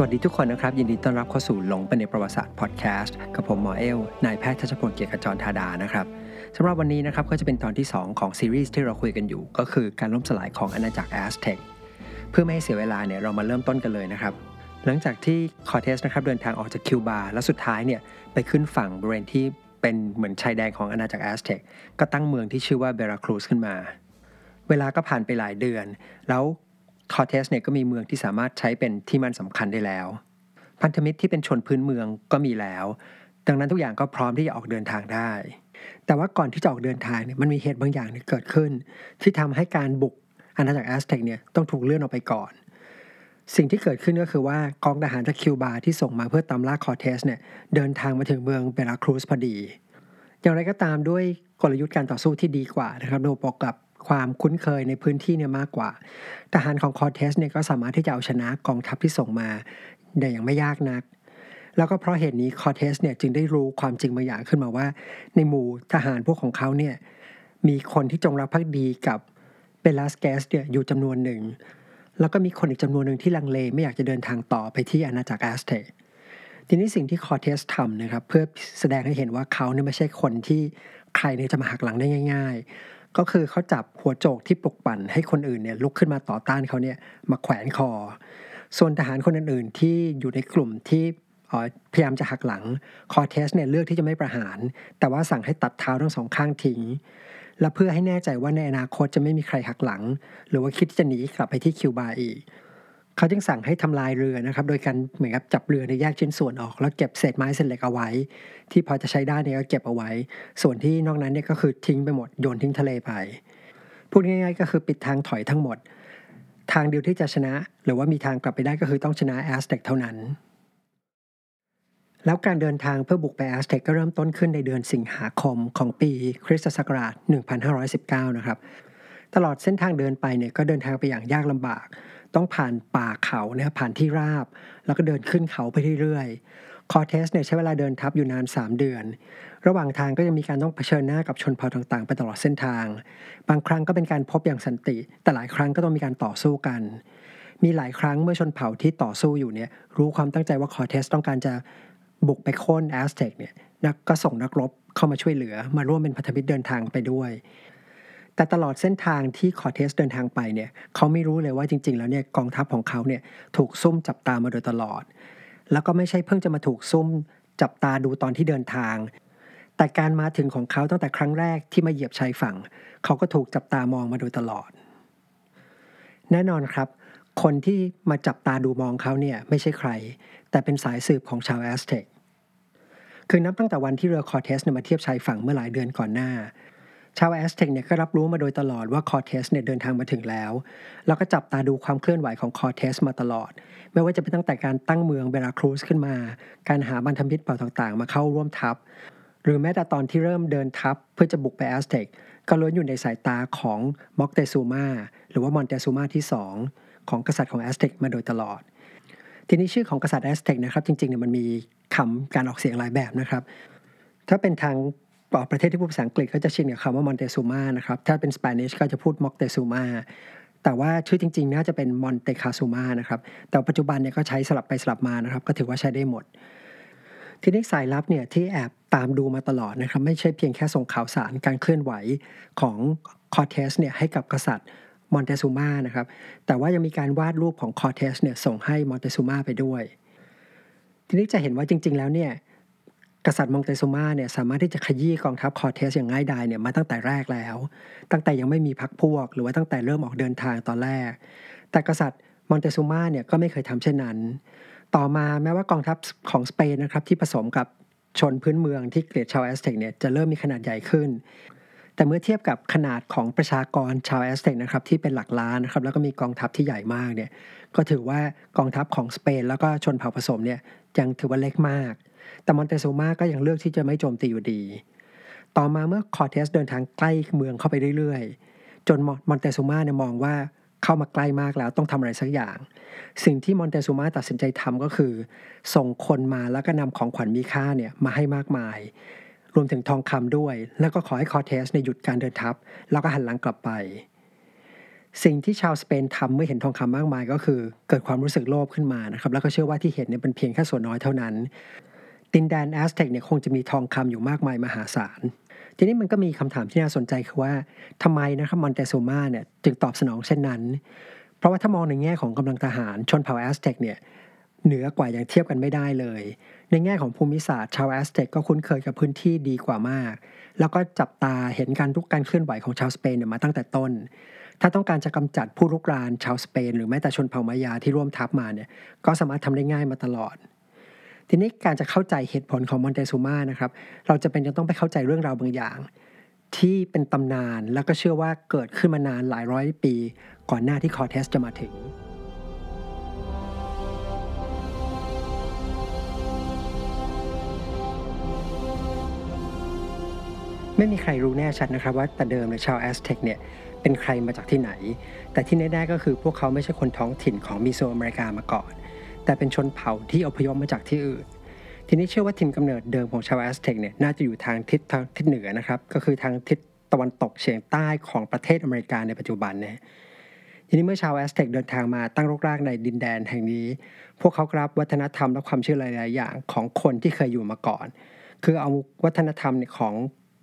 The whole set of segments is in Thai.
สวัสดีทุกคนนะครับ ยินดีต้อนรับเข้าสู่หลงไปในประวัติศาสตร์พอดแคสต์กับผมหมอเอ้วนายแพทย์ชัชพลเกียรติขจรธาดานะครับสำหรับวันนี้นะครับก็จะเป็นตอนที่ 2 ของซีรีส์ที่เราคุยกันอยู่ ก็คือการล่มสลายของอาณาจักรแอสเท็กเพื่อไม่ให้เสียเวลาเนี่ยเรามาเริ่มต้นกันเลยนะครับ หลังจากที่คอเทสนะครับเดินทางออกจากคิวบาแล้วสุดท้ายเนี่ยไปขึ้นฝั่งบริเวณที่เป็นเหมือนชายแดนของอาณาจักรแอสเท็กก็ตั้งเมืองที่ชื่อว่าเบราครูสขึ้นมา เวลาก็ผ่านไปหลายเดือน แล้ว คอเทสเนี่ยก็มีเมืองที่สามารถใช้เป็นที่มั่นสำคัญได้แล้ว พันธมิตรที่เป็นชนพื้นเมืองก็มีแล้ว ดังนั้นทุกอย่างก็พร้อมที่จะออกเดินทางได้ แต่ว่าก่อนที่จะออกเดินทางเนี่ยมันมีเหตุบางอย่างที่เกิดขึ้น ที่ทำให้การบุกอาณาจักรแอสเท็กเนี่ยต้องถูกเลื่อนออกไปก่อนสิ่งที่เกิดขึ้นก็คือว่ากองทหารจากคิวบาที่ส่งมาเพื่อตามล่าคอเทสเนี่ยเดินทางมาถึงเมืองเบราครูสพอดี อย่างไรก็ตามด้วยกลยุทธ์การต่อสู้ที่ดีกว่านะครับโดยประกอบกับ ความคุ้นเคยในพื้นที่เนี่ยมากกว่า ทหารของคอเทสเนี่ยก็สามารถที่จะเอาชนะกองทัพที่ส่งมาได้อย่างไม่ยากนัก แล้วก็เพราะเหตุนี้คอเทสเนี่ยจึงได้รู้ความจริงบางอย่างขึ้นมาว่า ในหมู่ทหารพวกของเขาเนี่ยมีคนที่จงรักภักดีกับเบลาสเกสเนี่ยอยู่จำนวนหนึ่ง แล้วก็มีคนอีกจำนวนหนึ่งที่ลังเลไม่อยากจะเดินทางต่อไปที่อาณาจักรแอสเตกทีนี้สิ่งที่คอเทสทำนะครับเพื่อแสดงให้เห็นว่าเขาเนี่ยไม่ใช่คนที่ใครเนี่ยจะมาหักหลังได้ง่าย ๆ ก็คือเขาจับหัวโจกที่ปลุกปั่นให้คนอื่นเนี่ยลุกขึ้นมาต่อต้านเขาเนี่ยมาแขวนคอ ส่วนทหารคนอื่นๆ ที่อยู่ในกลุ่มที่พยายามจะหักหลังคอเทสเนี่ยเลือกที่จะไม่ประหาร แต่ว่าสั่งให้ตัดเท้าทั้งสองข้างทิ้งและเพื่อให้แน่ใจว่าในอนาคตจะไม่มีใครหักหลัง หรือว่าคิดจะหนีกลับไปที่คิวบาอีก เขาจึงสั่งให้ทำลายเรือนะครับ โดยการเหมือนกับจับเรือเนี่ยแยกชิ้นส่วนออก แล้วเก็บเศษไม้เศษเหล็กเอาไว้ ที่พอจะใช้ได้เนี่ยก็เก็บเอาไว้ ส่วนที่นอกนั้นเนี่ยก็คือทิ้งไปหมดโยนทิ้งทะเลไปพูดง่ายๆก็คือปิดทางถอยทั้งหมด ทางเดียวที่จะชนะ หรือว่ามีทางกลับไปได้ก็คือต้องชนะแอสเต็กเท่านั้น แล้วการเดินทางเพื่อบุกไปแอสเท็กก็เริ่มต้นขึ้นในเดือนสิงหาคมของปีคริสตศักราช 1519 นะครับ ตลอดเส้นทางเดินไปเนี่ยก็เดินทางไปอย่างยากลำบาก ต้องผ่านป่าเขานะครับผ่านที่ราบ แล้วก็เดินขึ้นเขาไปเรื่อยๆ คอเทสเนี่ยใช้เวลาเดินทัพอยู่นาน 3 เดือน ระหว่างทางก็ยังมีการต้องเผชิญหน้ากับชนเผ่าต่างๆ ไปตลอดเส้นทาง บางครั้งก็เป็นการพบอย่างสันติ แต่หลายครั้งก็ต้องมีการต่อสู้กัน มีหลายครั้งเมื่อชนเผ่าที่ต่อสู้อยู่เนี่ยรู้ความตั้งใจว่าคอเทสต้องการจะบุกไปโค่นแอสเท็กเนี่ยนักก็ส่งนักรบเข้ามาช่วยเหลือ มาร่วมเป็นพันธมิตรเดินทางไปด้วย แต่ตลอดเส้นทางที่คอเทสเดินทางไปเนี่ยเขาไม่รู้เลยว่าจริง ๆ แล้วเนี่ยกองทัพของเขาเนี่ยถูกซุ่มจับตามาโดยตลอด แล้วก็ไม่ใช่เพิ่งจะมาถูกซุ่มจับตาดูตอนที่เดินทาง แต่การมาถึงของเขาตั้งแต่ครั้งแรกที่มาเหยียบชายฝั่ง เขาก็ถูกจับตามองมาโดยตลอด แน่นอนครับ คนที่มาจับตาดูมองเขาเนี่ยไม่ใช่ใคร แต่เป็นสายสืบของชาวแอสเท็กคือนับตั้งแต่วันที่เรือคอเทสมาเทียบชายฝั่งเมื่อหลายเดือนก่อนหน้า ชาวแอสเท็กเนี่ยก็รับรู้มาโดยตลอดว่าคอเทสเนี่ยเดินทางมาถึงแล้ว แล้วก็จับตาดูความเคลื่อนไหวของคอเทสมาตลอด ไม่ว่าจะเป็นตั้งแต่การตั้งเมืองเบราครูสขึ้นมา การหาพันธมิตรเผ่าต่างๆ มาเข้าร่วมทัพ หรือแม้แต่ตอนที่เริ่มเดินทัพเพื่อจะบุกไปแอสเท็กก็ล้วนอยู่ในสายตาของม็อกเตซูมาหรือว่ามอนเตซูมาที่ 2 ของกษัตริย์ของแอสเท็กมาโดยตลอด ทีนี้ชื่อของกษัตริย์แอสเท็กนะครับจริงๆเนี่ยมันมีคำการออกเสียงหลายแบบนะครับ ถ้าเป็นทาง ประเทศที่พูดภาษาอังกฤษก็จะชินกับคำว่ามอนเตซูมานะครับถ้าเป็น Spanish ก็จะพูดม็อกเตซูมาแต่ว่าชื่อจริงๆน่าจะเป็นมอนเตคาซูมานะครับแต่ปัจจุบันเนี่ยก็ใช้สลับไปสลับมานะครับ ก็ถือว่าใช้ได้หมด ทีนี้สายลับเนี่ยที่แอบตามดูมาตลอดนะครับ ไม่ใช่เพียงแค่ส่งข่าวสารการเคลื่อนไหวของคอเทสเนี่ยให้กับกษัตริย์มอนเตซูมานะครับแต่ว่ายังมีการวาดรูปของคอเทสเนี่ยส่งให้มอนเตซูมาไปด้วย ทีนี้จะเห็นว่าจริง ๆ แล้วเนี่ย กษัตริย์มอนเตซูมาเนี่ยสามารถที่จะขยี้กองทัพคอเทสอย่างง่ายดายเนี่ยมาตั้งแต่แรกแล้ว ตั้งแต่ยังไม่มีพรรคพวก หรือว่าตั้งแต่เริ่มออกเดินทางตอนแรก แต่กษัตริย์มอนเตซูมาเนี่ยก็ไม่เคยทำเช่นนั้น ต่อมาแม้ว่ากองทัพของสเปนนะครับที่ผสมกับชนพื้นเมืองที่เกลียดชาวแอสเท็กเนี่ยจะเริ่มมีขนาดใหญ่ขึ้น แต่เมื่อเทียบกับขนาดของประชากรชาวแอสเท็กนะครับที่เป็นหลักล้านนะครับแล้วก็มีกองทัพที่ใหญ่มากเนี่ยก็ถือว่ากองทัพของสเปนแล้วก็ชนเผ่าผสมเนี่ยยังถือว่าเล็กมาก แต่มอนเตซูมาก็ยังเลือกที่จะไม่โจมตีอยู่ดี ต่อมาเมื่อคอร์เทสเดินทางใกล้เมืองเข้าไปเรื่อยๆ จนมอนเตซูมาเนี่ยมองว่าเข้ามาใกล้มากแล้วต้องทำอะไรสักอย่าง สิ่งที่มอนเตซูมาตัดสินใจทำก็คือ ส่งคนมาแล้วก็นำของขวัญมีค่าเนี่ยมาให้มากมาย รวมถึงทองคำด้วย แล้วก็ขอให้คอเทสเนี่ยหยุดการเดินทัพ แล้วก็หันหลังกลับไป สิ่งที่ชาวสเปนทำเมื่อเห็นทองคำมากมายก็คือ เกิดความรู้สึกโลภขึ้นมานะครับ แล้วก็เชื่อว่าที่เห็นเนี่ยเป็นเพียงแค่ส่วนน้อยเท่านั้น ดินแดนแอสเท็กเนี่ยคงจะมีทองคำอยู่มากมายมหาศาลทีนี้มันก็มีคำถามที่น่าสนใจคือว่าทำไมนะครับมอนเตซูมาเนี่ยจึงตอบสนองเช่นนั้น เพราะว่าถ้ามองในแง่ของกำลังทหารชนเผ่าแอสเท็กเนี่ย เหนือกว่าอย่างเทียบกันไม่ได้เลย ในแง่ของภูมิศาสตร์ชาวแอสเท็กก็คุ้นเคยกับพื้นที่ดีกว่ามาก แล้วก็จับตาเห็นการทุกการเคลื่อนไหวของชาวสเปนมาตั้งแต่ต้น ถ้าต้องการจะกำจัดผู้รุกรานชาวสเปน หรือแม้แต่ชนเผ่ามายาที่ร่วมทัพมาเนี่ยก็สามารถทำได้ง่ายมาตลอด ทีนี้การจะเข้าใจเหตุผลของมอนเตซูมานะครับเราจำเป็นจะต้องไปเข้าใจเรื่องราวบางอย่าง ที่เป็นตำนานแล้วก็เชื่อว่าเกิดขึ้นมานานหลายร้อยปี ก่อนหน้าที่คอเทสจะมาถึง ไม่มีใครรู้แน่ชัดนะครับว่าแต่เดิมเนี่ยชาวแอสเท็กเนี่ยเป็นใครมาจากที่ไหน แต่ที่แน่ๆก็คือพวกเขาไม่ใช่คนท้องถิ่นของมิโซอเมริกามาก่อน แต่เป็นชนเผ่าที่อพยพมาจากที่อื่น ทีนี้เชื่อว่าถิ่นกำเนิดเดิมของชาวแอสเท็กเนี่ยน่าจะอยู่ทางทิศทางทิศเหนือนะครับ ก็คือทางทิศตะวันตกเฉียงใต้ของประเทศอเมริกาในปัจจุบันนะทีนี้เมื่อชาวแอสเท็กเดินทางมาตั้งรกรากในดินแดนแห่งนี้ พวกเขาก็รับวัฒนธรรมและความเชื่อหลาย ๆ อย่างของคนที่เคยอยู่มาก่อน คือเอาวัฒนธรรมของ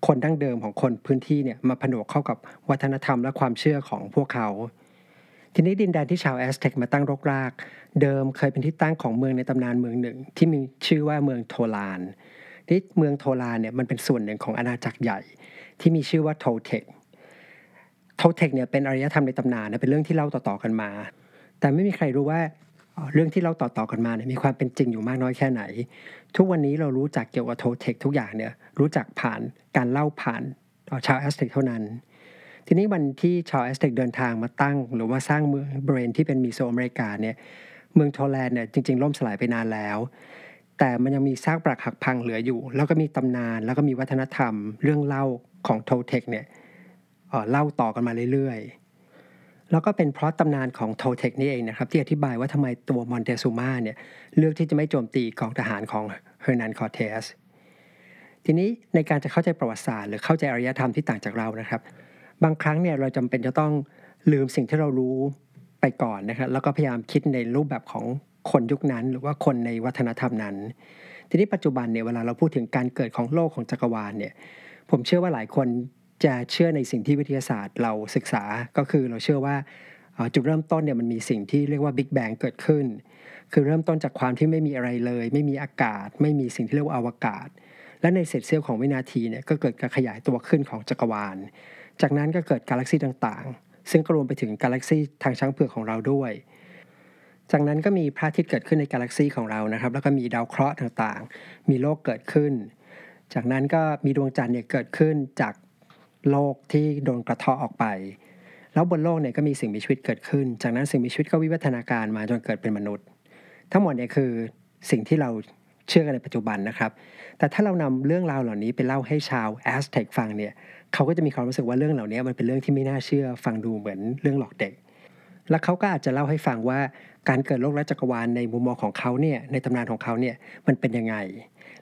คนดั้งเดิมของคนพื้นที่เนี่ยมาผนวกเข้ากับวัฒนธรรมและความเชื่อของพวกเขา ทีนี้ดินแดนที่ชาวแอสเท็กมาตั้งรกราก เดิมเคยเป็นที่ตั้งของเมืองในตำนานเมืองหนึ่ง ที่มีชื่อว่าเมืองโทลานที่เมืองโทลานเนี่ยมันเป็นส่วนหนึ่งของอาณาจักรใหญ่ ที่มีชื่อว่าโทเทคโทเทคเนี่ยเป็นอารยธรรมในตำนานเป็นเรื่องที่เล่าต่อๆกันมา แต่ไม่มีใครรู้ว่าเรื่องที่เล่าต่อๆกันมาเนี่ยมีความเป็นจริงอยู่มากน้อยแค่ไหน ทุกวันนี้เรารู้จักเกี่ยวกับโทเทคทุกอย่างเนี่ยรู้จักผ่าน การเล่าผ่านชาวแอสเท็กเท่านั้น ทีนี้วันที่ชาวแอสเท็กเดินทางมาตั้ง หรือว่าสร้างเมืองบริเวณที่เป็นเมโสอเมริกาเนี่ยเมืองโทแลนด์เนี่ยจริง ๆ ล่มสลายไปนานแล้ว แต่มันยังมีซากปรักหักพังเหลืออยู่ แล้วก็มีตำนานแล้วก็มีวัฒนธรรม เรื่องเล่าของโทเทคเนี่ยเล่าต่อกันมาเรื่อยๆ แล้วก็เป็นเพราะตำนานของโทเทคนี่เองนะครับ ที่อธิบายว่าทำไมตัวมอนเตซูมาเนี่ยเลือกที่จะไม่โจมตีกองทหารของเฮอร์นันคอร์เทส ทีนี้ในการจะเข้าใจประวัติศาสตร์หรือเข้าใจอารยธรรมที่ต่างจากเรานะครับ บางครั้งเนี่ยเราจำเป็นจะต้องลืมสิ่งที่เรารู้ไปก่อนนะครับแล้วก็พยายามคิดในรูปแบบของคนยุคนั้น หรือว่าคนในวัฒนธรรมนั้น ทีนี้ปัจจุบันเนี่ยเวลาเราพูดถึงการเกิดของโลกของจักรวาลเนี่ยผมเชื่อว่าหลายคนจะเชื่อในสิ่งที่วิทยาศาสตร์เราศึกษาก็คือเราเชื่อว่าจุดเริ่มต้นเนี่ยมันมีสิ่งที่เรียกว่าบิ๊กแบงเกิดขึ้น คือเริ่มต้นจากความที่ไม่มีอะไรเลย ไม่มีอากาศ ไม่มีสิ่งที่เรียกว่าอวกาศ และในเศษเสี้ยวของวินาทีเนี่ยก็เกิดการขยายตัวขึ้นของจักรวาล จากนั้นก็เกิดกาแล็กซีต่างๆ ซึ่งก็รวมไปถึงกาแล็กซีทางช้างเผือกของเราด้วย จากนั้นก็มีพระอาทิตย์เกิดขึ้นในกาแล็กซีของเรานะครับ แล้วก็มีดาวเคราะห์ต่างๆ มีโลกเกิดขึ้น จากนั้นก็มีดวงจันทร์เนี่ยเกิดขึ้นจากโลกที่โดนกระเทาะออกไป แล้วบนโลกเนี่ยก็มีสิ่งมีชีวิตเกิดขึ้น จากนั้นสิ่งมีชีวิตก็วิวัฒนาการมาจนเกิดเป็นมนุษย์ ทั้งหมดเนี่ยคือสิ่งที่เรา เชื่อกันในปัจจุบันนะครับ แต่ถ้าเรานำเรื่องราวเหล่านี้ไปเล่าให้ชาวแอสเท็กฟังเนี่ยเขาก็จะมีความรู้สึกว่าเรื่องเหล่านี้มันเป็นเรื่องที่ไม่น่าเชื่อฟังดูเหมือนเรื่องหลอกเด็ก แล้วเขาก็อาจจะเล่าให้ฟังว่าการเกิดโลกและจักรวาลในมุมมองของเขาเนี่ยในตำนานของเขาเนี่ยมันเป็นยังไง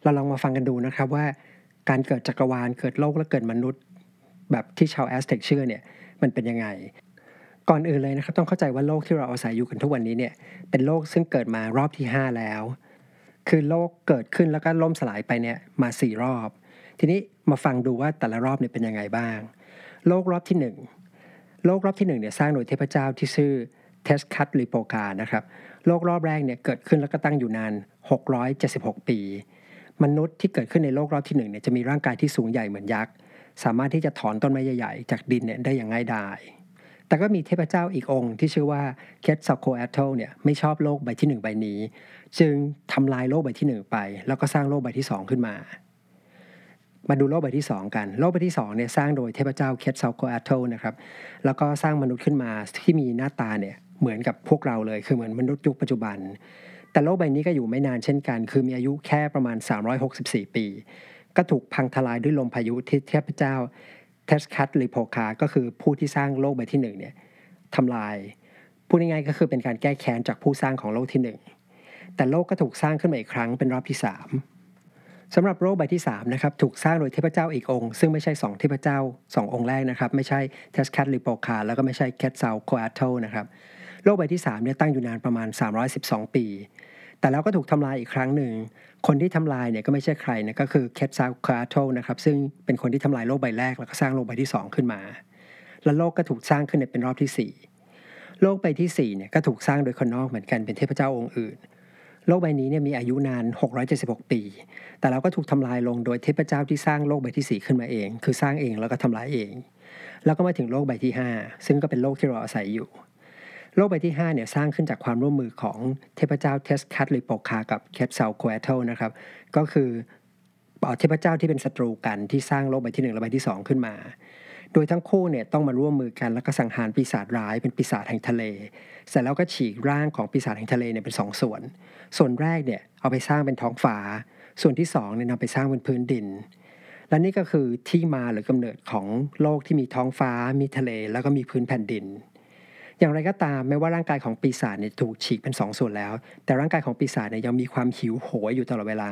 เราลองมาฟังกันดูนะครับว่า การเกิดจักรวาลเกิดโลกและเกิดมนุษย์ แบบที่ชาวแอสเท็กเชื่อเนี่ยมันเป็นยังไงก่อนอื่นเลยนะครับต้องเข้าใจว่าโลกที่เราอาศัยอยู่กันทุกวันนี้เนี่ยเป็นโลกซึ่งเกิดมารอบที่ 5 แล้ว คือโลกเกิดขึ้นแล้วก็ล่มสลายไปเนี่ยมา4รอบ ทีนี้มาฟังดูว่าแต่ละรอบเนี่ยเป็นยังไงบ้าง โลกรอบที่1โลกรอบที่1เนี่ยสร้างโดยเทพเจ้าที่ชื่อเทสคัตลิโปคานะครับโลกรอบแรกเนี่ยเกิดขึ้นแล้วก็ตั้งอยู่นาน 676 ปี มนุษย์ที่เกิดขึ้นในโลกรอบที่1เนี่ยจะมีร่างกายที่สูงใหญ่เหมือนยักษ์ สามารถที่จะถอนต้นไม้ใหญ่ๆ จากดินเนี่ยได้อย่างง่ายดาย แต่ก็มีเทพเจ้าอีกองค์ที่ชื่อว่าเคทซาลโคแอเทลเนี่ยไม่ชอบโลกใบที่ 1 ใบนี้ จึงทำลายโลกใบที่ 1 ไป แล้วก็สร้างโลกใบที่ 2 ขึ้นมา มาดูโลกใบที่ 2 กัน โลกใบที่2เนี่ยสร้างโดยเทพเจ้าเคทซาลโคแอเทลนะครับแล้วก็สร้างมนุษย์ขึ้นมาที่มีหน้าตาเนี่ยเหมือนกับพวกเราเลยคือเหมือนมนุษย์ยุคปัจจุบัน แต่โลกใบนี้ก็อยู่ไม่นานเช่นกัน คือมีอายุแค่ประมาณ 364 ปี ก็ถูกพังทลายด้วยลมพายุที่เทพเจ้า เทสคัตหรือโพคาก็คือผู้ที่สร้างโลกใบที่หนึ่งเนี่ยทำลาย พูดง่ายๆก็คือเป็นการแก้แค้นจากผู้สร้างของโลกที่หนึ่งแต่โลกก็ถูกสร้างขึ้นมาอีกครั้งเป็นรอบที่สามสำหรับโลกใบที่3นะครับถูกสร้างโดยเทพเจ้าอีกองค์ ซึ่งไม่ใช่ 2 เทพเจ้า 2 องค์แรกนะครับ ไม่ใช่เทสคัตลิโปคาแล้วก็ไม่ใช่เคทซาลโคแอเทลนะครับโลกใบที่3เนี่ยตั้งอยู่นานประมาณ 312 ปี แต่แล้วก็ถูกทำลายอีกครั้งหนึ่ง คนที่ทำลายเนี่ยก็ไม่ใช่ใครนะก็คือเคทซาลโคแอเทลนะครับซึ่งเป็นคนที่ทำลายโลกใบแรกแล้วก็สร้างโลกใบที่ 2 ขึ้นมา และโลกก็ถูกสร้างขึ้นในเป็นรอบที่ 4 โลกใบที่4เนี่ยก็ถูกสร้างโดยคนนอกเหมือนกันเป็นเทพเจ้าองค์อื่น โลกใบนี้เนี่ยมีอายุนาน 676 ปี แต่แล้วก็ถูกทำลายลงโดยเทพเจ้าที่สร้างโลกใบที่ 4 ขึ้นมาเอง คือสร้างเองแล้วก็ทำลายเอง แล้วก็มาถึงโลกใบที่ 5 ซึ่งก็เป็นโลกที่เราอาศัยอยู่ โลกใบที่5เนี่ยสร้างขึ้นจากความร่วมมือของเทพเจ้าเทสคัตลิโปคากับเคทซาลโคแอเทลนะครับก็คือเทพเจ้าที่เป็นศัตรูกันที่สร้างโลกใบที่1และใบที่ 2 ขึ้นมา โดยทั้งคู่เนี่ยต้องมาร่วมมือกันแล้วก็สังหารปีศาจร้ายเป็นปีศาจแห่งทะเล เสร็จแล้วก็ฉีกร่างของปีศาจแห่งทะเลเนี่ยเป็นสองส่วน ส่วนแรกเนี่ยเอาไปสร้างเป็นท้องฟ้า ส่วนที่สองเนี่ยนำไปสร้างเป็นพื้นดิน และนี่ก็คือที่มาหรือกำเนิดของโลกที่มีท้องฟ้า มีทะเล แล้วก็มีพื้นแผ่นดิน อย่างไรก็ตามไม่ว่าร่างกายของปีศาจเนี่ยถูกฉีกเป็นสองส่วนแล้ว แต่ร่างกายของปีศาจเนี่ยยังมีความหิวโหยอยู่ตลอดเวลา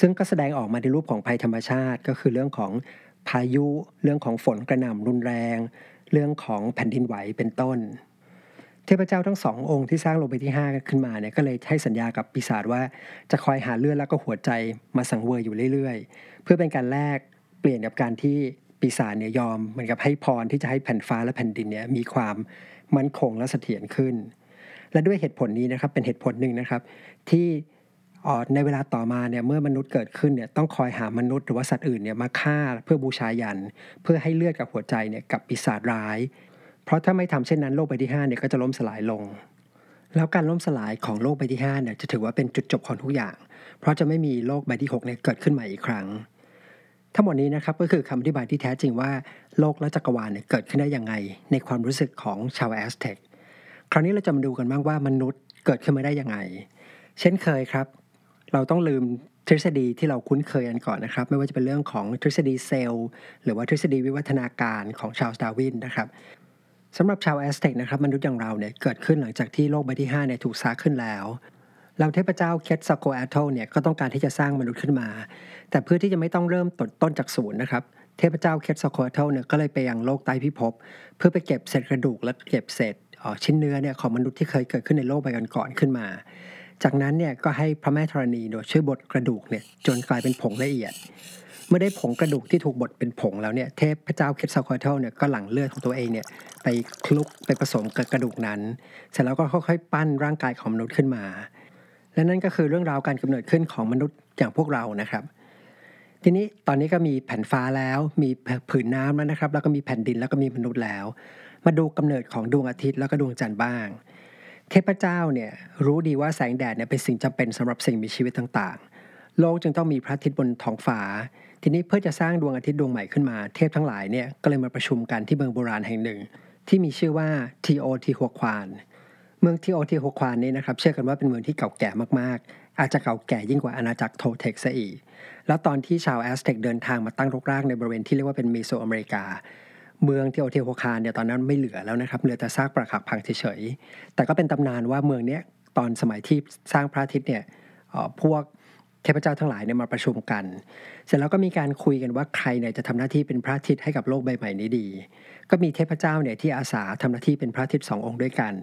ซึ่งก็แสดงออกมาในรูปของภัยธรรมชาติ ก็คือเรื่องของพายุ เรื่องของฝนกระหน่ำรุนแรง เรื่องของแผ่นดินไหวเป็นต้น เทพเจ้าทั้งสององค์ที่สร้างโลกใบที่ 5 ขึ้นมาเนี่ยก็เลยให้สัญญากับปีศาจว่าจะคอยหาเลือดแล้วก็หัวใจมาสังเวยอยู่เรื่อย ๆ เพื่อเป็นการแลกเปลี่ยนกับการที่ ปีศาจเนี่ยยอมเหมือนกับให้พรที่จะให้แผ่นฟ้าและแผ่นดินเนี่ยมีความมั่นคงและเสถียรขึ้น และด้วยเหตุผลนี้นะครับเป็นเหตุผลหนึ่งนะครับ ที่ในเวลาต่อมาเนี่ยเมื่อมนุษย์เกิดขึ้นเนี่ยต้องคอยหามนุษย์หรือว่าสัตว์อื่นเนี่ยมาฆ่าเพื่อบูชายัน เพื่อให้เลือดกับหัวใจเนี่ยกับปีศาจร้าย เพราะถ้าไม่ทำเช่นนั้นโลกใบที่5เนี่ยก็จะล้มสลายลง แล้วการล้มสลายของโลกใบที่5เนี่ยจะถือว่าเป็นจุดจบของทุกอย่าง เพราะจะไม่มีโลกใบที่6เนี่ยเกิดขึ้นใหม่อีกครั้ง ทั้งหมดนี้นะครับก็คือคำอธิบายที่แท้จริงว่าโลกและจักรวาลเนี่ยเกิดขึ้นได้ยังไง ในความรู้สึกของชาวแอสเท็กคราวนี้เราจะมาดูกันบ้างว่ามนุษย์เกิดขึ้นมาได้ยังไง เช่นเคยครับ เราต้องลืมทฤษฎีที่เราคุ้นเคยกันก่อนนะครับ ไม่ว่าจะเป็นเรื่องของทฤษฎีเซลล์ หรือว่าทฤษฎีวิวัฒนาการของชาร์ลส์ ดาร์วินนะครับสำหรับชาวแอสเท็กนะครับมนุษย์อย่างเราเนี่ยเกิดขึ้นหลังจากที่โลกใบที่5เนี่ยถูกสร้างขึ้นแล้ว แล้วเทพเจ้าเคทซาลโคแอเทลเนี่ยก็ต้องการที่จะสร้างมนุษย์ขึ้นมา แต่เพื่อที่จะไม่ต้องเริ่มต้นต้นจากศูนย์นะครับ เทพเจ้าเคทซาลโคแอเทลเนี่ยก็เลยไปยังโลกใต้พิภพเพื่อไปเก็บเศษกระดูกและเก็บเศษชิ้นเนื้อเนี่ยของมนุษย์ที่เคยเกิดขึ้นในโลกใบก่อนๆขึ้นมา จากนั้นเนี่ยก็ให้พระแม่ธรณีโดยช่วยบดกระดูกเนี่ยจนกลายเป็นผงละเอียด เมื่อได้ผงกระดูกที่ถูกบดเป็นผงแล้วเนี่ยเทพเจ้าเคทซาลโคแอเทลเนี่ยก็หลั่งเลือดของตัวเองเนี่ยไปคลุกไปผสมกับกระดูกนั้น เสร็จแล้วก็ค่อยๆปั้นร่างกายของมนุษย์ขึ้นมา และนั่นก็คือเรื่องราวการกำเนิดขึ้นของมนุษย์อย่างพวกเรานะครับ ทีนี้ตอนนี้ก็มีแผ่นฟ้าแล้ว มีผืนน้ำแล้วนะครับ แล้วก็มีแผ่นดินแล้วก็มีมนุษย์แล้ว มาดูกำเนิดของดวงอาทิตย์แล้วก็ดวงจันทร์บ้าง เทพเจ้าเนี่ยรู้ดีว่าแสงแดดเนี่ยเป็นสิ่งจำเป็นสำหรับสิ่งมีชีวิตต่างๆ โลกจึงต้องมีพระอาทิตย์บนท้องฟ้า ทีนี้เพื่อจะสร้างดวงอาทิตย์ดวงใหม่ขึ้นมา เทพทั้งหลายเนี่ยก็เลยมาประชุมกันที่เมืองโบราณแห่งหนึ่ง ที่มีชื่อว่าทีโอทีหัวควานเมืองทีโอทีฮัวคานนี้นะครับเชื่อกันว่าเป็นเมืองที่เก่าแก่มากๆ อาจจะเก่าแก่ยิ่งกว่าอาณาจักรโทเท็กซะอีก แล้วตอนที่ชาวแอสเท็กเดินทางมาตั้งรกรากในบริเวณที่เรียกว่าเป็นเมโสอเมริกา เมืองทีโอทีหัวควานเนี่ยตอนนั้นไม่เหลือแล้วนะครับเหลือแต่ซากปรักหักพังเฉยๆแต่ก็เป็นตำนานว่าเมืองนี้ตอนสมัยที่สร้างพระอาทิตย์เนี่ยพวกเทพเจ้าทั้งหลายเนี่ยมาประชุมกัน เสร็จแล้วก็มีการคุยกันว่าใครเนี่ยจะทำหน้าที่เป็นพระอาทิตย์ให้กับโลกใบใหม่นี้ดี ก็มีเทพเจ้าเนี่ยที่อาสาทำหน้าที่เป็นพระอาทิตย์สององค์ด้วยกัน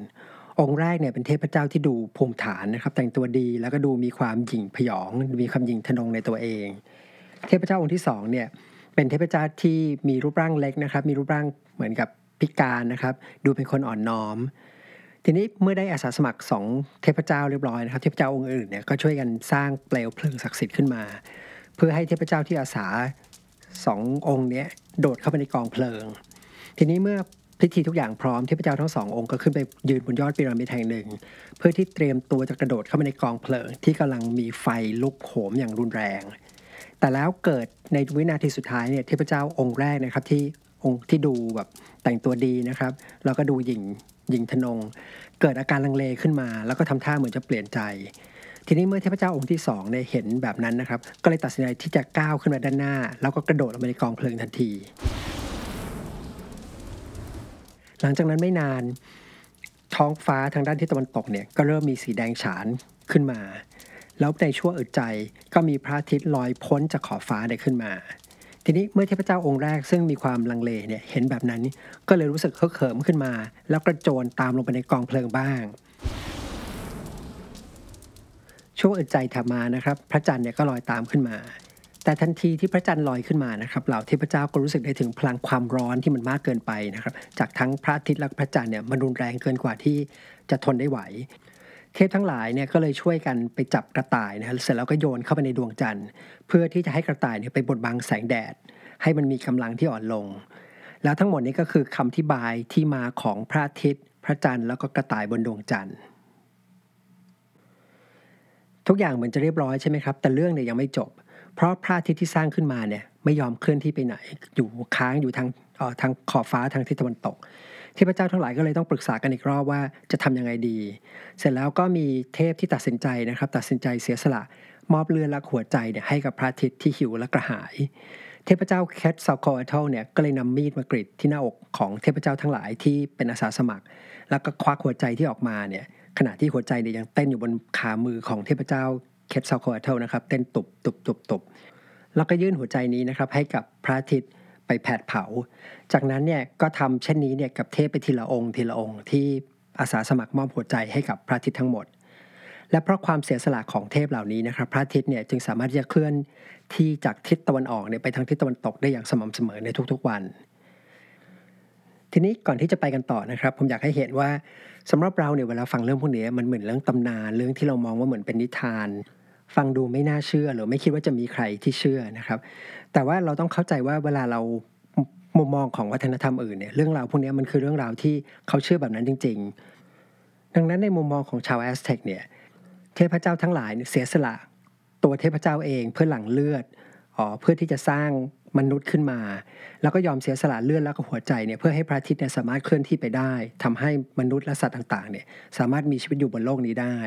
องค์แรกเนี่ยเป็นเทพเจ้าที่ดูภูมิฐานนะครับ แต่งตัวดีแล้วก็ดูมีความหยิ่งผยอง มีความหยิ่งทนงในตัวเอง เทพเจ้าองค์ที่สองเนี่ยเป็นเทพเจ้าที่มีรูปร่างเล็กนะครับ มีรูปร่างเหมือนกับพิการนะครับ ดูเป็นคนอ่อนน้อม ทีนี้เมื่อได้อาสาสมัครสองเทพเจ้าเรียบร้อยนะครับ เทพเจ้าองค์อื่นเนี่ยก็ช่วยกันสร้างเปลวเพลิงศักดิ์สิทธิ์ขึ้นมา เพื่อให้เทพเจ้าที่อาสาสององค์นี้โดดเข้าไปในกองเพลิง ทีนี้เมื่อ พิธีทุกอย่างพร้อมเทพเจ้าทั้งสององค์ก็ขึ้นไปยืนบนยอดพีระมิดแห่งหนึ่ง เพื่อที่เตรียมตัวจะกระโดดเข้าไปในกองเพลิง ที่กำลังมีไฟลุกโหมอย่างรุนแรง แต่แล้วเกิดในวินาทีสุดท้ายเนี่ยเทพเจ้าองค์แรกนะครับที่องค์ที่ดูแบบแต่งตัวดีนะครับแล้วก็ดูหยิ่งหญิงทนง เกิดอาการลังเลขึ้นมา แล้วก็ทำท่าเหมือนจะเปลี่ยนใจ ทีนี้เมื่อเทพเจ้าองค์ที่สองเนี่ยเห็นแบบนั้นนะครับ ก็เลยตัดสินใจที่จะก้าวขึ้นมาด้านหน้า แล้วก็กระโดดลงไปในกองเพลิงทันที หลังจากนั้นไม่นานท้องฟ้าทางด้านที่ตะวันตกเนี่ยก็เริ่มมีสีแดงฉานขึ้นมา แล้วในชั่วอึดใจก็มีพระอาทิตย์ลอยพ้นจากขอบฟ้าได้ขึ้นมา ทีนี้เมื่อเทพเจ้าองค์แรกซึ่งมีความลังเลเนี่ยเห็นแบบนั้นก็เลยรู้สึกเขิมขึ้นมา แล้วกระโจนตามลงไปในกองเพลิงบ้างช่วงอึดใจถัดมานะครับ พระจันทร์เนี่ยก็ลอยตามขึ้นมา แต่ทันทีที่พระจันทร์ลอยขึ้นมานะครับเหล่าเทพเจ้าก็รู้สึกได้ถึงพลังความร้อนที่มันมากเกินไปนะครับจากทั้งพระอาทิตย์และพระจันทร์เนี่ยมันรุนแรงเกินกว่าที่จะทนได้ไหว เทพทั้งหลายเนี่ยก็เลยช่วยกันไปจับกระต่ายนะครับเสร็จแล้วก็โยนเข้าไปในดวงจันทร์ เพื่อที่จะให้กระต่ายเนี่ยไปบดบังแสงแดด ให้มันมีกำลังที่อ่อนลง แล้วทั้งหมดนี้ก็คือคำที่บายที่มาของพระอาทิตย์ พระจันทร์แล้วก็กระต่ายบนดวงจันทร์ทุกอย่างเหมือนจะเรียบร้อยใช่ไหมครับ แต่เรื่องเนี่ยยังไม่จบ เพราะพระอาทิตย์ที่สร้างขึ้นมาเนี่ยไม่ยอมเคลื่อนที่ไปไหน อยู่ค้างอยู่ทางทางขอบฟ้าทางทิศตะวันตกเทพเจ้าทั้งหลายก็เลยต้องปรึกษากันอีกรอบว่าจะทำยังไงดี เสร็จแล้วก็มีเทพที่ตัดสินใจนะครับ ตัดสินใจเสียสละ มอบเลือดและหัวใจเนี่ยให้กับพระอาทิตย์ที่หิวและกระหาย เทพเจ้าเคทซาลโคแอเทลเนี่ยก็เลยนำมีดมากรีดที่หน้าอกของเทพเจ้าทั้งหลายที่เป็นอาสาสมัคร แล้วก็ควักหัวใจที่ออกมาเนี่ยขณะที่หัวใจเนี่ยยังเต้นอยู่บนฝ่ามือของเทพเจ้า แคทซาโคอเทลนะครับเต้นตุบตุบตุบตุบแล้วก็ยื่นหัวใจนี้นะครับให้กับพระอาทิตย์ไปแผดเผา จากนั้นเนี่ยก็ทำเช่นนี้เนี่ยกับเทพไปทีละองค์ทีละองค์ที่อาสาสมัครมอบหัวใจให้กับพระอาทิตย์ทั้งหมด และเพราะความเสียสละของเทพเหล่านี้นะครับ พระอาทิตย์เนี่ยจึงสามารถที่จะเคลื่อนที่จากทิศตะวันออกเนี่ยไปทางทิศตะวันตกได้อย่างสม่ำเสมอในทุกๆวัน ทีนี้ก่อนที่จะไปกันต่อนะครับ ผมอยากให้เห็นว่าสำหรับเราเนี่ยเวลาฟังเรื่องพวกนี้มันเหมือนเรื่องตำนานเรื่องที่เรามองว่าเหมือนเป็นนิทาน ฟังดูไม่น่าเชื่อหรือไม่คิดว่าจะมีใครที่เชื่อนะครับ แต่ว่าเราต้องเข้าใจว่าเวลาเรามุมมองของวัฒนธรรมอื่นเนี่ยเรื่องราวพวกนี้มันคือเรื่องราวที่เขาเชื่อแบบนั้นจริง ๆ ดังนั้นในมุมมองของชาวแอสเท็กเนี่ยเทพเจ้าทั้งหลายเสียสละ ตัวเทพเจ้าเองเพื่อหลั่งเลือดอ๋อเพื่อที่จะสร้างมนุษย์ขึ้นมา แล้วก็ยอมเสียสละเลือดแล้วก็หัวใจเนี่ยเพื่อให้พระอาทิตย์เนี่ยสามารถเคลื่อนที่ไปได้ทำให้มนุษย์และสัตว์ต่างๆเนี่ยสามารถมีชีวิตอยู่บนโลกนี้ได้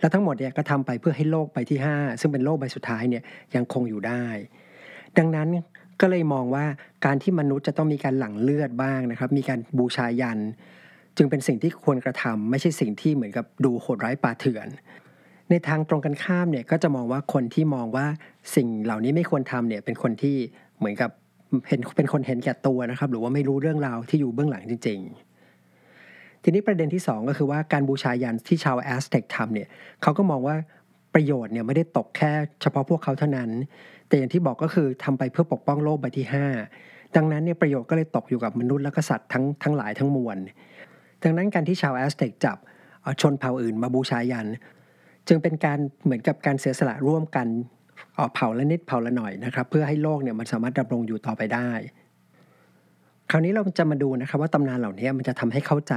แล้วทั้งหมดเนี่ยก็ทำไปเพื่อให้โลกใบที่ 5 ซึ่งเป็นโลกใบสุดท้ายเนี่ยยังคงอยู่ได้ ดังนั้นก็เลยมองว่าการที่มนุษย์จะต้องมีการหลั่งเลือดบ้างนะครับ มีการบูชายัน จึงเป็นสิ่งที่ควรกระทำไม่ใช่สิ่งที่เหมือนกับดูโหดร้ายป่าเถื่อน ในทางตรงกันข้ามเนี่ยก็จะมองว่าคนที่มองว่าสิ่งเหล่านี้ไม่ควรทำเนี่ยเป็นคนที่เหมือนกับเห็นเป็นคนเห็นแก่ตัวนะครับ หรือว่าไม่รู้เรื่องราวที่อยู่เบื้องหลังจริง ๆ ทีนี้ประเด็นที่ 2 ก็คือว่าการบูชายันที่ชาวแอสเท็กทำเนี่ยเขาก็มองว่าประโยชน์เนี่ยไม่ได้ตกแค่เฉพาะพวกเขาเท่านั้น แต่อย่างที่บอกก็คือทำไปเพื่อปกป้องโลกใบที่ 5 ดังนั้นเนี่ยประโยชน์ก็เลยตกอยู่กับมนุษย์และกษัตริย์ทั้งทั้งหลายทั้งมวล ดังนั้นการที่ชาวแอสเต็กจับชนเผ่าอื่นมาบูชายัญ จึงเป็นการเหมือนกับการเสียสละร่วมกันออกเผ่าละนิดเผ่าละหน่อยนะครับ เพื่อให้โลกเนี่ยมันสามารถดำรงอยู่ต่อไปได้ คราวนี้เราจะมาดูนะครับว่าตำนานเหล่านี้มันจะทำให้เข้าใจ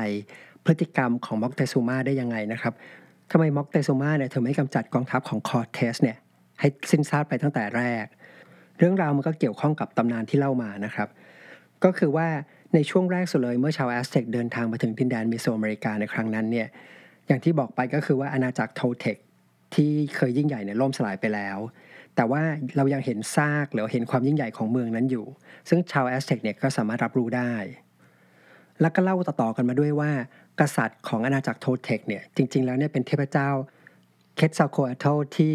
พฤติกรรมของม็อกเตซูมาได้ยังไงนะครับทำไมม็อกเตซูมาเนี่ยถึงไม่กำจัดกองทัพของคอร์เทสเนี่ยให้สิ้นซากไปตั้งแต่แรก เรื่องราวมันก็เกี่ยวข้องกับตำนานที่เล่ามานะครับ ก็คือว่าในช่วงแรกสุดเลยเมื่อชาวแอสเท็กเดินทางมาถึงดินแดนเมโซอเมริกาในครั้งนั้นเนี่ยอย่างที่บอกไปก็คือว่าอาณาจักรโทเทคที่เคยยิ่งใหญ่เนี่ยล่มสลายไปแล้ว แต่ว่าเรายังเห็นซากหรือเห็นความยิ่งใหญ่ของเมืองนั้นอยู่ ซึ่งชาวแอสเท็กเนี่ยก็สามารถรับรู้ได้ แล้วก็เล่าต่อๆกันมาด้วยว่า กษัตริย์ของอาณาจักรโทเทคเนี่ยจริง ๆ แล้วเนี่ยเป็นเทพเจ้าเคทซาโคอโทที่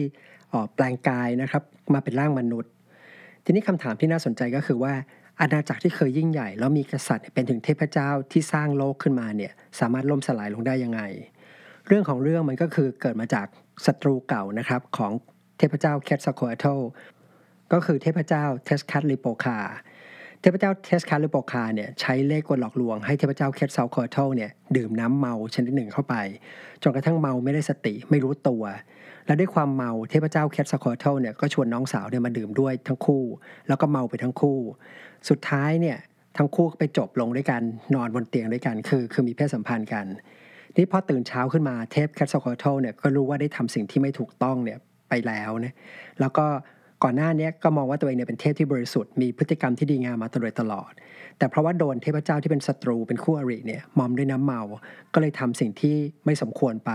แปลงกายนะครับมาเป็นร่างมนุษย์ ทีนี้คำถามที่น่าสนใจก็คือว่าอาณาจักรที่เคยยิ่งใหญ่ แล้วมีกษัตริย์เป็นถึงเทพเจ้าที่สร้างโลกขึ้นมาเนี่ยสามารถล่มสลายลงได้ยังไง เรื่องของเรื่องมันก็คือเกิดมาจากศัตรูเก่านะครับของ เทพเจ้าแคทสโคอโทก็คือเทพเจ้าเทสคัตลิโปคา เทพเจ้าเทสคัตลิโปคาเนี่ยใช้เล่ห์กลหลอกลวงให้เทพเจ้าแคทซาโคอโทเนี่ยดื่มน้ำเมาชนิดหนึ่งเข้าไป จนกระทั่งเมาไม่ได้สติไม่รู้ตัว และด้วยความเมาเทพเจ้าแคทสควอเทลเนี่ยก็ชวนน้องสาวเนี่ยมาดื่มด้วยทั้งคู่ แล้วก็เมาไปทั้งคู่ สุดท้ายเนี่ยทั้งคู่ไปจบลงด้วยกันนอนบนเตียงด้วยกันคือ คือมีเพศสัมพันธ์กันนี่พอตื่นเช้าขึ้นมาเทพแคทสควอเทลเนี่ยก็รู้ว่าได้ทำสิ่งที่ไม่ถูกต้องเนี่ย ไปแล้วนะแล้วก็ก่อนหน้านี้ก็มองว่าตัวเองเนี่ยเป็นเทพที่บริสุทธิ์มีพฤติกรรมที่ดีงามมาตลอดตลอด แต่เพราะว่าโดนเทพเจ้าที่เป็นศัตรูเป็นคู่อริเนี่ยมอมด้วยน้ำเมา ก็เลยทำสิ่งที่ไม่สมควรไป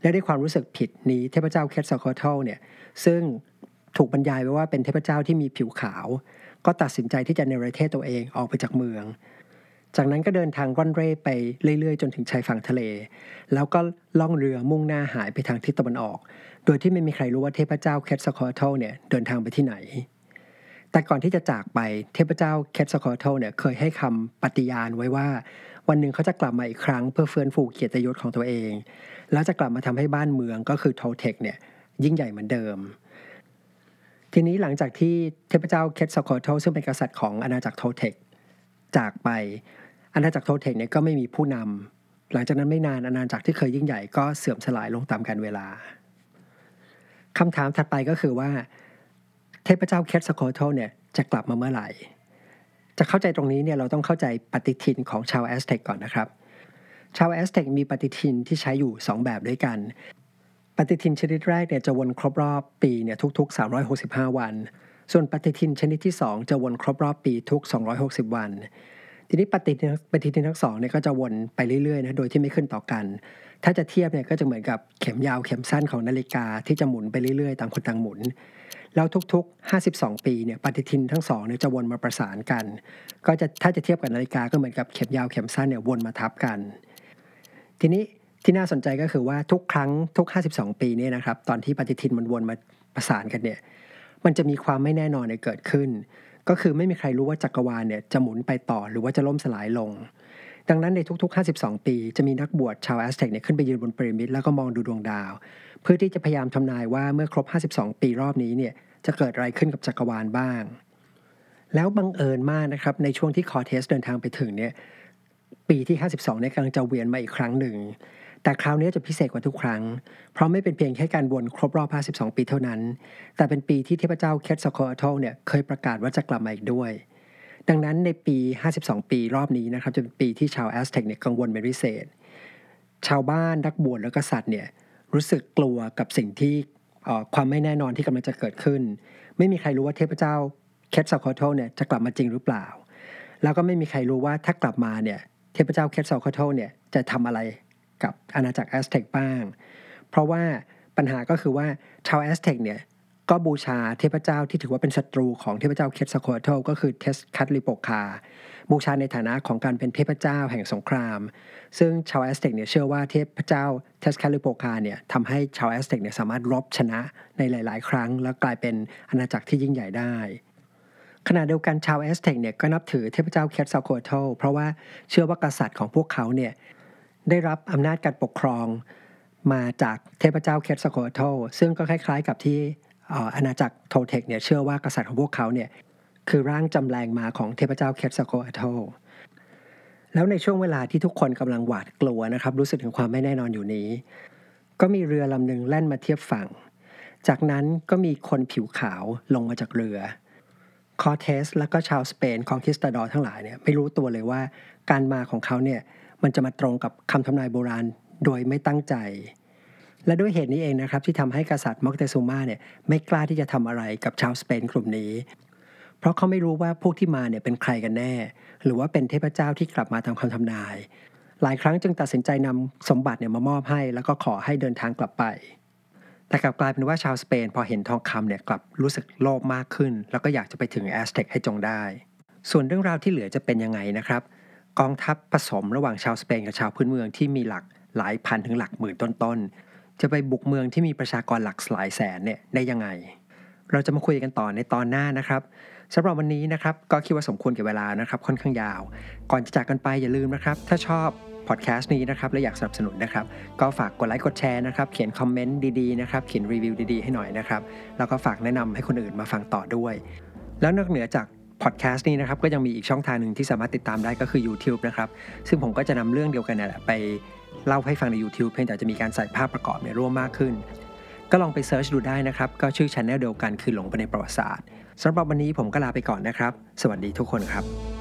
และด้วยความรู้สึกผิดนี้เทพเจ้าแคทซาคอเทลเนี่ยซึ่งถูกบรรยายไว้ว่าเป็นเทพเจ้าที่มีผิวขาว ก็ตัดสินใจที่จะเนรเทศตัวเองออกไปจากเมือง จากนั้นก็เดินทางร่อนเร่ไปเรื่อยๆ จนถึงชายฝั่งทะเล แล้วก็ล่องเรือมุ่งหน้าหายไปทางทิศตะวันออก โดยที่ไม่มีใครรู้ว่าเทพเจ้าเคทสคอร์เทลเนี่ยเดินทางไปที่ไหน แต่ก่อนที่จะจากไปเทพเจ้าเคทสคอร์เทลเนี่ยเคยให้คำปฏิญาณไว้ว่า วันหนึ่งเขาจะกลับมาอีกครั้งเพื่อเฟื่องฟูเกียรติยศของตัวเอง แล้วจะกลับมาทำให้บ้านเมืองก็คือโทเทคเนี่ยยิ่งใหญ่เหมือนเดิมทีนี้หลังจากที่เทพเจ้าเคทสคอร์เทลซึ่งเป็นกษัตริย์ของอาณาจักรโทเทคจากไปอาณาจักรโทเทคเนี่ยก็ไม่มีผู้นำหลังจากนั้นไม่นานอาณาจักรที่เคยยิ่งใหญ่ก็เสื่อมสลายลงตามกาลเวลา คำถามถัดไปก็คือว่า เทพเจ้าเคทสโคโทเนี่ยจะกลับมาเมื่อไหร่ จะเข้าใจตรงนี้เนี่ยเราต้องเข้าใจปฏิทินของชาวแอสเท็กก่อนนะครับ ชาวแอสเท็กมีปฏิทินที่ใช้อยู่ 2 แบบด้วยกัน ปฏิทินชนิดแรกเนี่ยจะวนครบรอบปีเนี่ยทุก ๆ 365 วัน ส่วนปฏิทินชนิดที่ 2 จะวนครบรอบปีทุก 260 วันทีนี้ปฏิทินปฏิทินทั้งสองเนี่ยก็จะวนไปเรื่อยๆนะโดยที่ไม่ขึ้นต่อกัน ถ้าจะเทียบเนี่ยก็จะเหมือนกับเข็มยาวเข็มสั้นของนาฬิกาที่จะหมุนไปเรื่อยๆต่างคนต่างหมุน แล้วทุกๆ 52 ปีเนี่ยปฏิทินทั้งสองเนี่ยจะวนมาประสานกัน ก็จะถ้าจะเทียบกับนาฬิกาก็เหมือนกับเข็มยาวเข็มสั้นเนี่ยวนมาทับกัน ทีนี้ที่น่าสนใจก็คือว่าทุกครั้งทุก 52 ปีเนี่ยนะครับตอนที่ปฏิทินมันวนมาประสานกันเนี่ยมันจะมีความไม่แน่นอนเกิดขึ้น ก็คือไม่มีใครรู้ว่าจักรวาลเนี่ยจะหมุนไปต่อหรือว่าจะล่มสลายลง ดังนั้นในทุกๆ 52 ปี จะมีนักบวชชาวแอสเท็กเนี่ยขึ้นไปยืนบนพีระมิดแล้วก็มองดูดวงดาว เพื่อที่จะพยายามทำนายว่าเมื่อครบ 52 ปีรอบนี้เนี่ยจะเกิดอะไรขึ้นกับจักรวาลบ้าง แล้วบังเอิญมากนะครับในช่วงที่คอร์เทสเดินทางไปถึงเนี่ยปีที่ 52เนี่ยกำลังจะเวียนมาอีกครั้งหนึ่ง แต่คราวนี้จะพิเศษกว่าทุกครั้ง เพราะไม่เป็นเพียงแค่การวนครบรอบ 52 ปีเท่านั้น แต่เป็นปีที่เทพเจ้าเคทสโคอทลเนี่ยเคยประกาศว่าจะกลับมาอีกด้วย ดังนั้นในปี 52 ปีรอบนี้นะครับจะเป็นปีที่ชาวแอสเท็กเนี่ยกังวลเป็นพิเศษ ชาวบ้านนักบวชและกษัตริย์เนี่ยรู้สึกกลัวกับสิ่งที่ความไม่แน่นอนที่กำลังจะเกิดขึ้น ไม่มีใครรู้ว่าเทพเจ้าเคทสโคอทลเนี่ยจะกลับมาจริงหรือเปล่า แล้วก็ไม่มีใครรู้ว่าถ้ากลับมาเนี่ยเทพเจ้าเคทสโคอทลเนี่ยจะทำอะไรกับอาณาจักรแอสเท็กบ้าง เพราะว่าปัญหาก็คือว่าชาวแอสเท็กเนี่ย ก็บูชาเทพเจ้าที่ถือว่าเป็นศัตรูของเทพเจ้าเคสโคโทก็คือเทสคัตลิโปคา บูชาในฐานะของการเป็นเทพเจ้าแห่งสงคราม ซึ่งชาวแอสเท็กเนี่ยเชื่อว่าเทพเจ้าเทสคัตลิโปคาเนี่ยทำให้ชาวแอสเท็กเนี่ยสามารถรบชนะในหลาย ๆ ครั้ง แล้วกลายเป็นอาณาจักรที่ยิ่งใหญ่ได้ขณะเดียวกันชาวแอสเท็กเนี่ยก็นับถือเทพเจ้าเคสโคโทเพราะว่าเชื่อว่ากษัตริย์ของพวกเขาเนี่ยได้รับอำนาจการปกครองมาจากเทพเจ้าเคทสโคโทซึ่งก็คล้ายๆ กับที่ อาณาจักรโทเทคเนี่ยเชื่อว่ากษัตริย์ของพวกเขาเนี่ยคือร่างจำแลงมาของเทพเจ้าเคสโคโทแล้วในช่วงเวลาที่ทุกคนกำลังหวาดกลัวนะครับ รู้สึกถึงความไม่แน่นอนอยู่นี้ ก็มีเรือลำหนึ่งแล่นมาเทียบฝั่ง จากนั้นก็มีคนผิวขาวลงมาจากเรือคอเทสและก็ชาวสเปน conquistador ทั้งหลายเนี่ยไม่รู้ตัวเลยว่าการมาของเขาเนี่ยมันจะมาตรงกับคำทำนายโบราณโดยไม่ตั้งใจ และด้วยเหตุนี้เองนะครับที่ทำให้กษัตริย์มอกเตซูมาเนี่ยไม่กล้าที่จะทำอะไรกับชาวสเปนกลุ่มนี้ เพราะเขาไม่รู้ว่าพวกที่มาเนี่ยเป็นใครกันแน่ หรือว่าเป็นเทพเจ้าที่กลับมาตามคำทำนาย หลายครั้งจึงตัดสินใจนำสมบัติเนี่ยมามอบให้ แล้วก็ขอให้เดินทางกลับไปแต่กลับกลายเป็นว่าชาวสเปนพอเห็นทองคำเนี่ยกลับรู้สึกโลภมากขึ้น แล้วก็อยากจะไปถึงแอสเท็กให้จงได้ ส่วนเรื่องราวที่เหลือจะเป็นยังไงนะครับ กองทัพผสมระหว่างชาวสเปนกับชาวพื้นเมืองที่มีหลักหลายพันถึงหลักหมื่นต้นๆ จะไปบุกเมืองที่มีประชากรหลักหลายแสนเนี่ยได้ยังไง เราจะมาคุยกันต่อในตอนหน้านะครับสำหรับวันนี้นะครับก็คิดว่าสมควรกับเวลานะครับ ค่อนข้างยาว ก่อนจะจากกันไปอย่าลืมนะครับ ถ้าชอบพอดแคสต์นี้นะครับและอยากสนับสนุนนะครับ ก็ฝากกดไลค์กดแชร์นะครับ เขียนคอมเมนต์ดีๆนะครับ เขียนรีวิวดีๆให้หน่อยนะครับ แล้วก็ฝากแนะนำให้คนอื่นมาฟังต่อด้วย แล้วนอกเหนือจาก พอดแคสต์นี้นะครับก็ยังมีอีกช่องทางหนึ่งที่สามารถติดตามได้ก็คือ YouTube นะครับซึ่งผมก็จะนำเรื่องเดียวกันนี่แหละไปเล่าให้ฟังใน YouTube เพียงแต่จะมีการใส่ภาพประกอบเนี่ยร่วมมากขึ้น ก็ลองไปเซิร์ชดูได้นะครับ ก็ชื่อช anel เดียวกันคือหลงไปในประวัติศาสตร์สำหรับวันนี้ผมก็ลาไปก่อนนะครับ สวัสดีทุกคนครับ